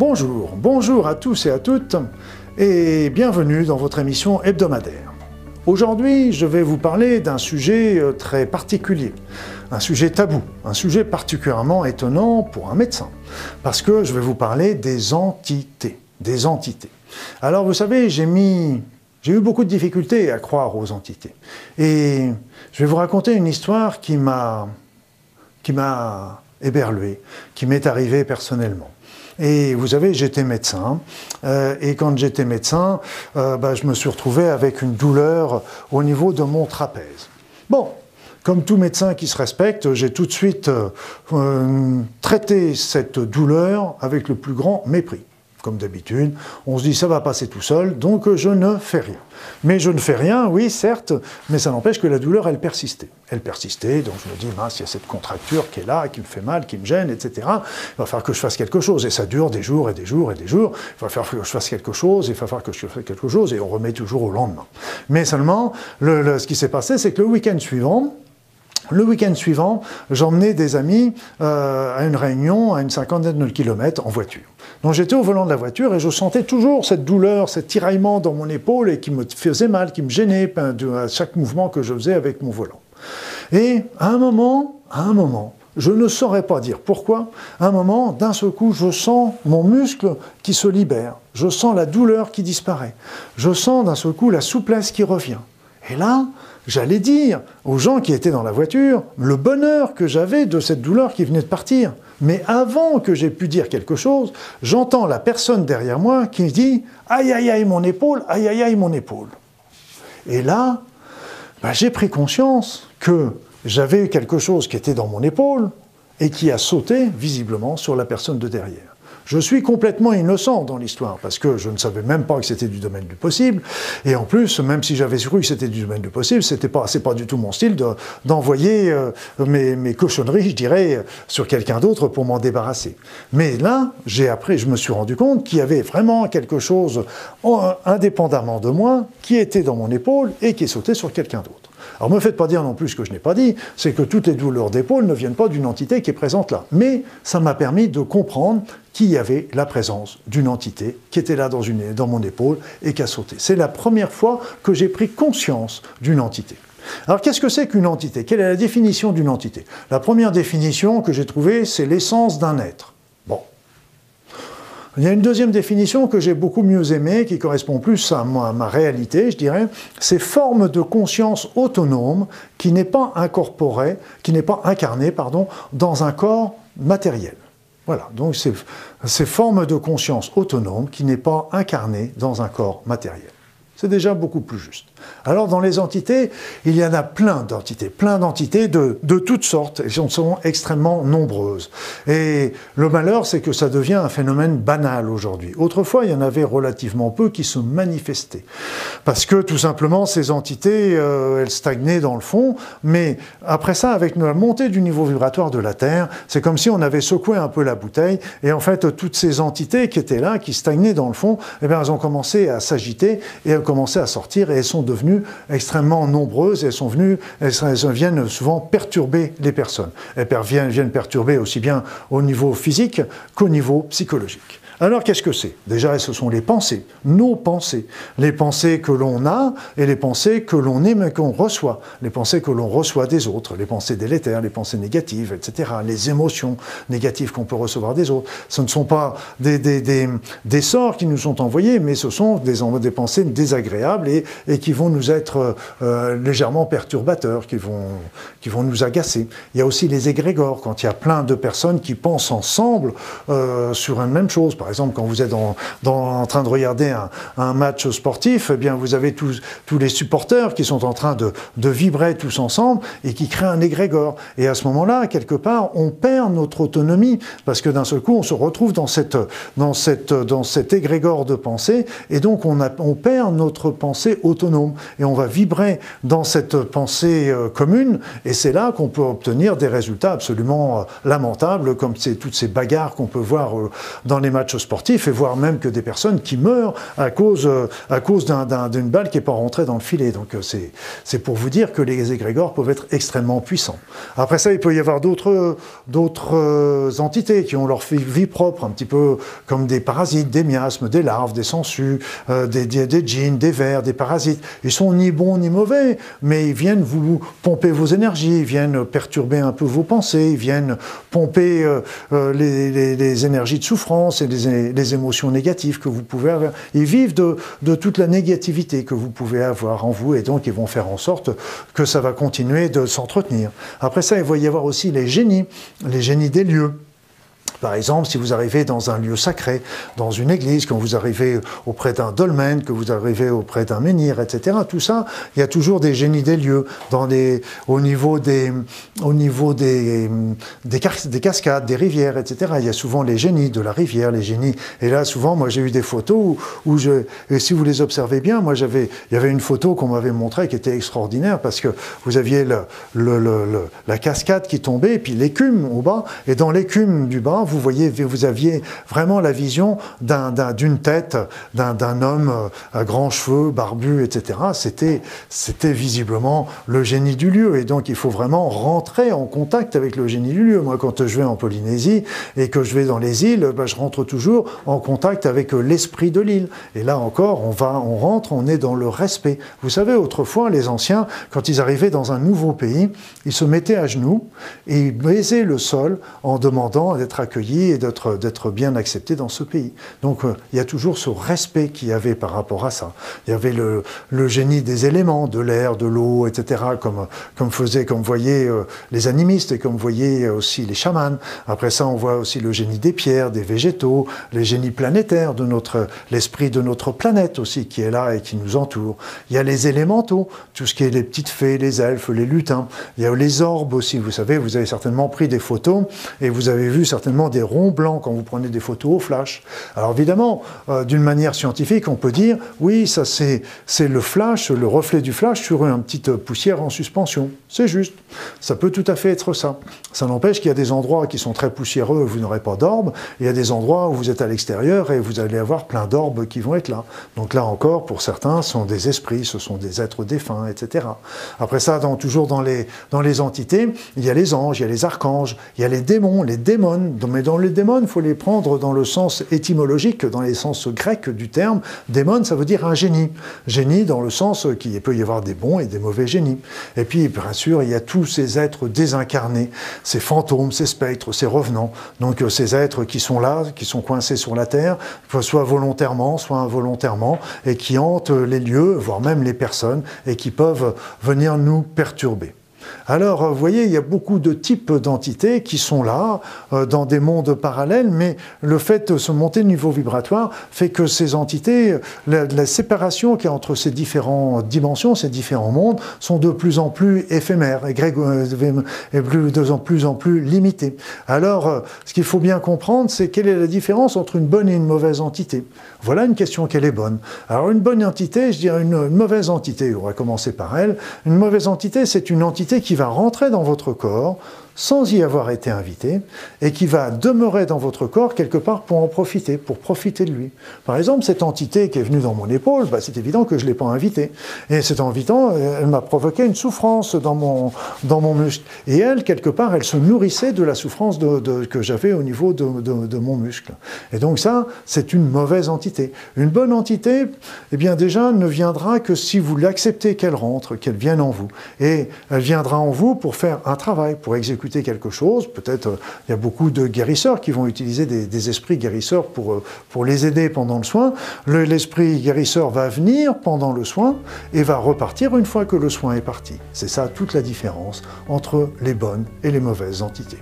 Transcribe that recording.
Bonjour, bonjour à tous et à toutes et bienvenue dans votre émission hebdomadaire. Aujourd'hui, je vais vous parler d'un sujet euh, très particulier, un sujet tabou, un sujet particulièrement étonnant pour un médecin, parce que je vais vous parler des entités. Alors vous savez, j'ai eu beaucoup de difficultés à croire aux entités. Et je vais vous raconter une histoire qui m'a qui m'a qui m'est arrivée personnellement. Et vous savez, j'étais médecin, euh, et quand j'étais médecin, euh, bah, je me suis retrouvé avec une douleur au niveau de mon trapèze. Bon, comme tout médecin qui se respecte, j'ai tout de suite euh, traité cette douleur avec le plus grand mépris comme d'habitude. On se dit ça va passer tout seul, donc je ne fais rien. Mais je ne fais rien, oui, certes, mais ça n'empêche que la douleur, elle persistait. Elle persistait, donc je me dis, mince, il y a cette contracture qui est là, qui me fait mal, qui me gêne, etc. Il va falloir que je fasse quelque chose. Et ça dure des jours et des jours et des jours. Il va falloir que je fasse quelque chose, il va falloir que je fasse quelque chose, et on remet toujours au lendemain. Mais seulement, ce qui s'est passé, c'est que le week-end suivant, le week-end suivant, j'emmenais des amis euh, à une réunion à une cinquantaine de kilomètres en voiture. Donc j'étais au volant de la voiture et je sentais toujours cette douleur, cet tiraillement dans mon épaule et qui me faisait mal, qui me gênait à chaque mouvement que je faisais avec mon volant. Et à un moment, à un moment, je ne saurais pas dire pourquoi, à un moment, d'un seul coup, je sens mon muscle qui se libère, je sens la douleur qui disparaît, je sens d'un seul coup la souplesse qui revient. Et là, j'allais dire aux gens qui étaient dans la voiture le bonheur que j'avais de cette douleur qui venait de partir. Mais avant que j'aie pu dire quelque chose, j'entends la personne derrière moi qui dit Aïe aïe aïe mon épaule, aïe aïe aïe mon épaule. Et là, bah, j'ai pris conscience que j'avais quelque chose qui était dans mon épaule et qui a sauté visiblement sur la personne de derrière. Je suis complètement innocent dans l'histoire, parce que je ne savais même pas que c'était du domaine du possible. Et en plus, même si j'avais cru que c'était du domaine du possible, c'était pas, c'est pas du tout mon style d'envoyer euh, mes, mes, cochonneries, je dirais, sur quelqu'un d'autre pour m'en débarrasser. Mais là, j'ai appris, je me suis rendu compte qu'il y avait vraiment quelque chose indépendamment de moi qui était dans mon épaule et qui sauté sur quelqu'un d'autre. Alors ne me faites pas dire non plus ce que je n'ai pas dit, c'est que toutes les douleurs d'épaule ne viennent pas d'une entité qui est présente là. Mais ça m'a permis de comprendre qu'il y avait la présence d'une entité qui était là dans, mon épaule et qui a sauté. C'est la première fois que j'ai pris conscience d'une entité. Alors qu'est-ce que c'est qu'une entité? Quelle est la définition d'une entité? La première définition que j'ai trouvée, c'est l'essence d'un être. Il y a une deuxième définition que j'ai beaucoup mieux aimée, qui correspond plus à ma, réalité, je dirais, c'est forme de conscience autonome qui n'est pas incorporée, qui n'est pas incarnée, pardon, dans un corps matériel. Voilà, donc c'est forme de conscience autonome qui n'est pas incarnée dans un corps matériel. C'est déjà beaucoup plus juste. Alors dans les entités, il y en a plein d'entités, plein d'entités de, toutes sortes, et elles sont extrêmement nombreuses. Et le malheur, c'est que ça devient un phénomène banal aujourd'hui. Autrefois, il y en avait relativement peu qui se manifestaient. Parce que tout simplement, ces entités, euh, elles stagnaient dans le fond, mais après ça, avec la montée du niveau vibratoire de la Terre, c'est comme si on avait secoué un peu la bouteille, et en fait, toutes ces entités qui étaient là, qui stagnaient dans le fond, eh bien, elles ont commencé à s'agiter, et elles ont commencé à sortir, et elles sont devenues extrêmement nombreuses, elles sont venues, elles, viennent souvent perturber les personnes. Elles viennent perturber aussi bien au niveau physique qu'au niveau psychologique. Alors qu'est-ce que c'est? Déjà, ce sont les pensées, nos pensées, les pensées que l'on a et les pensées que l'on aime et qu'on reçoit, les pensées que l'on reçoit des autres, les pensées délétères, les pensées négatives, etc., les émotions négatives qu'on peut recevoir des autres. Ce ne sont pas des, des, des, des sorts qui nous sont envoyés, mais ce sont des, des pensées désagréables et, qui vont nous être euh, légèrement perturbateurs, qui vont, qui vont nous agacer. Il y a aussi les égrégores, quand il y a plein de personnes qui pensent ensemble euh, sur une même chose. Par exemple, quand vous êtes en train de regarder un, match sportif, eh bien, vous avez tous, les supporters qui sont en train de, vibrer tous ensemble et qui créent un égrégore. Et à ce moment-là, quelque part, on perd notre autonomie parce que d'un seul coup, on se retrouve dans, cet égrégore de pensée et donc on perd notre pensée autonome et on va vibrer dans cette pensée euh, commune et c'est là qu'on peut obtenir des résultats absolument euh, lamentables comme toutes ces bagarres qu'on peut voir euh, dans les matchs sportifs et voire même que des personnes qui meurent à cause, à cause d'une balle qui n'est pas rentrée dans le filet. Donc c'est pour vous dire que les égrégores peuvent être extrêmement puissants. Après ça, il peut y avoir d'autres entités qui ont leur vie propre, un petit peu comme des parasites, des miasmes, des larves, des sangsues, des, des, des djinns, des vers, des parasites. Ils sont ni bons ni mauvais, mais ils viennent vous pomper vos énergies, ils viennent perturber un peu vos pensées, ils viennent pomper euh, euh, les, énergies de souffrance et les, émotions négatives que vous pouvez avoir. Ils vivent de, de, toute la négativité que vous pouvez avoir en vous et donc ils vont faire en sorte que ça va continuer de s'entretenir. Après ça, il va y avoir aussi les génies, les génies des lieux. Par exemple, si vous arrivez dans un lieu sacré, dans une église, quand vous arrivez auprès d'un dolmen, que vous arrivez auprès d'un menhir, etc., tout ça, il y a toujours des génies des lieux. Dans au niveau, des, au niveau des, des, cascades, des rivières, etc., il y a souvent les génies de la rivière, les génies. Et là, souvent, moi, j'ai eu des photos où, je, et si vous les observez bien, moi, j'avais, il y avait une photo qu'on m'avait montrée qui était extraordinaire parce que vous aviez la cascade qui tombait et puis l'écume au bas. Et dans l'écume du bas, vous voyez, vous aviez vraiment la vision d'une tête, d'un homme euh, à grands cheveux, barbu, etc. C'était, visiblement le génie du lieu. Et donc, il faut vraiment rentrer en contact avec le génie du lieu. Moi, quand je vais en Polynésie et que je vais dans les îles, ben, je rentre toujours en contact avec euh, l'esprit de l'île. Et là encore, on on rentre, on est dans le respect. Vous savez, autrefois, les anciens, quand ils arrivaient dans un nouveau pays, ils se mettaient à genoux et ils baisaient le sol en demandant d'être accueillis et d'être bien accepté dans ce pays. Donc euh, il y a toujours ce respect qu'il y avait par rapport à ça. Il y avait le, génie des éléments, de l'air, de l'eau, etc., comme, comme faisaient, comme voyaient euh, les animistes et comme voyaient aussi les chamans. Après ça, on voit aussi le génie des pierres, des végétaux, les génies planétaires de notre, l'esprit de notre planète aussi qui est là et qui nous entoure. Il y a les élémentaux, tout ce qui est les petites fées, les elfes, les lutins. Il y a les orbes aussi. Vous savez, vous avez certainement pris des photos et vous avez vu certainement des ronds blancs quand vous prenez des photos au flash. Alors évidemment, euh, d'une manière scientifique, on peut dire, oui, ça c'est le flash, le reflet du flash sur une petite poussière en suspension. C'est juste. Ça peut tout à fait être ça. Ça n'empêche qu'il y a des endroits qui sont très poussiéreux, vous n'aurez pas d'orbes, et il y a des endroits où vous êtes à l'extérieur et vous allez avoir plein d'orbes qui vont être là. Donc là encore, pour certains, ce sont des esprits, ce sont des êtres défunts, etc. Après ça, dans, toujours dans les, dans les entités, il y a les anges, il y a les archanges, il y a les démons, les démons, mais dans les démons, il faut les prendre dans le sens étymologique, dans les sens grecs du terme. Démon, ça veut dire un génie. Génie dans le sens qu'il peut y avoir des bons et des mauvais génies. Et puis, bien sûr, il y a tous ces êtres désincarnés, ces fantômes, ces spectres, ces revenants. Donc, euh, ces êtres qui sont là, qui sont coincés sur la terre, soit volontairement, soit involontairement, et qui hantent les lieux, voire même les personnes, et qui peuvent venir nous perturber. Alors, vous voyez, il y a beaucoup de types d'entités qui sont là, euh, dans des mondes parallèles, mais le fait de se monter le niveau vibratoire fait que ces entités, la, séparation qu'il y a entre ces différentes dimensions, ces différents mondes, sont de plus en plus éphémères et, euh, de plus en plus limitées. Alors, euh, ce qu'il faut bien comprendre, c'est quelle est la différence entre une bonne et une mauvaise entité. Voilà une question quelle est bonne. Alors, une bonne entité, je dirais une mauvaise entité, on va commencer par elle. Une mauvaise entité, c'est une entité qui va rentrer dans votre corps sans y avoir été invité et qui va demeurer dans votre corps quelque part pour en profiter, pour profiter de lui. Par exemple, cette entité qui est venue dans mon épaule, bah, c'est évident que je ne l'ai pas invitée. Et cette invitant, elle m'a provoqué une souffrance dans mon, dans mon muscle. Et elle, quelque part, elle se nourrissait de la souffrance que j'avais au niveau de, de, mon muscle. Et donc ça, c'est une mauvaise entité. Une bonne entité, eh bien déjà, ne viendra que si vous l'acceptez qu'elle rentre, qu'elle vienne en vous. Et elle viendra en vous pour faire un travail, pour exécuter quelque chose. Peut-être euh, il y a beaucoup de guérisseurs qui vont utiliser des, esprits guérisseurs pour, euh, pour les aider pendant le soin. L'esprit guérisseur va venir pendant le soin et va repartir une fois que le soin est parti. C'est ça toute la différence entre les bonnes et les mauvaises entités.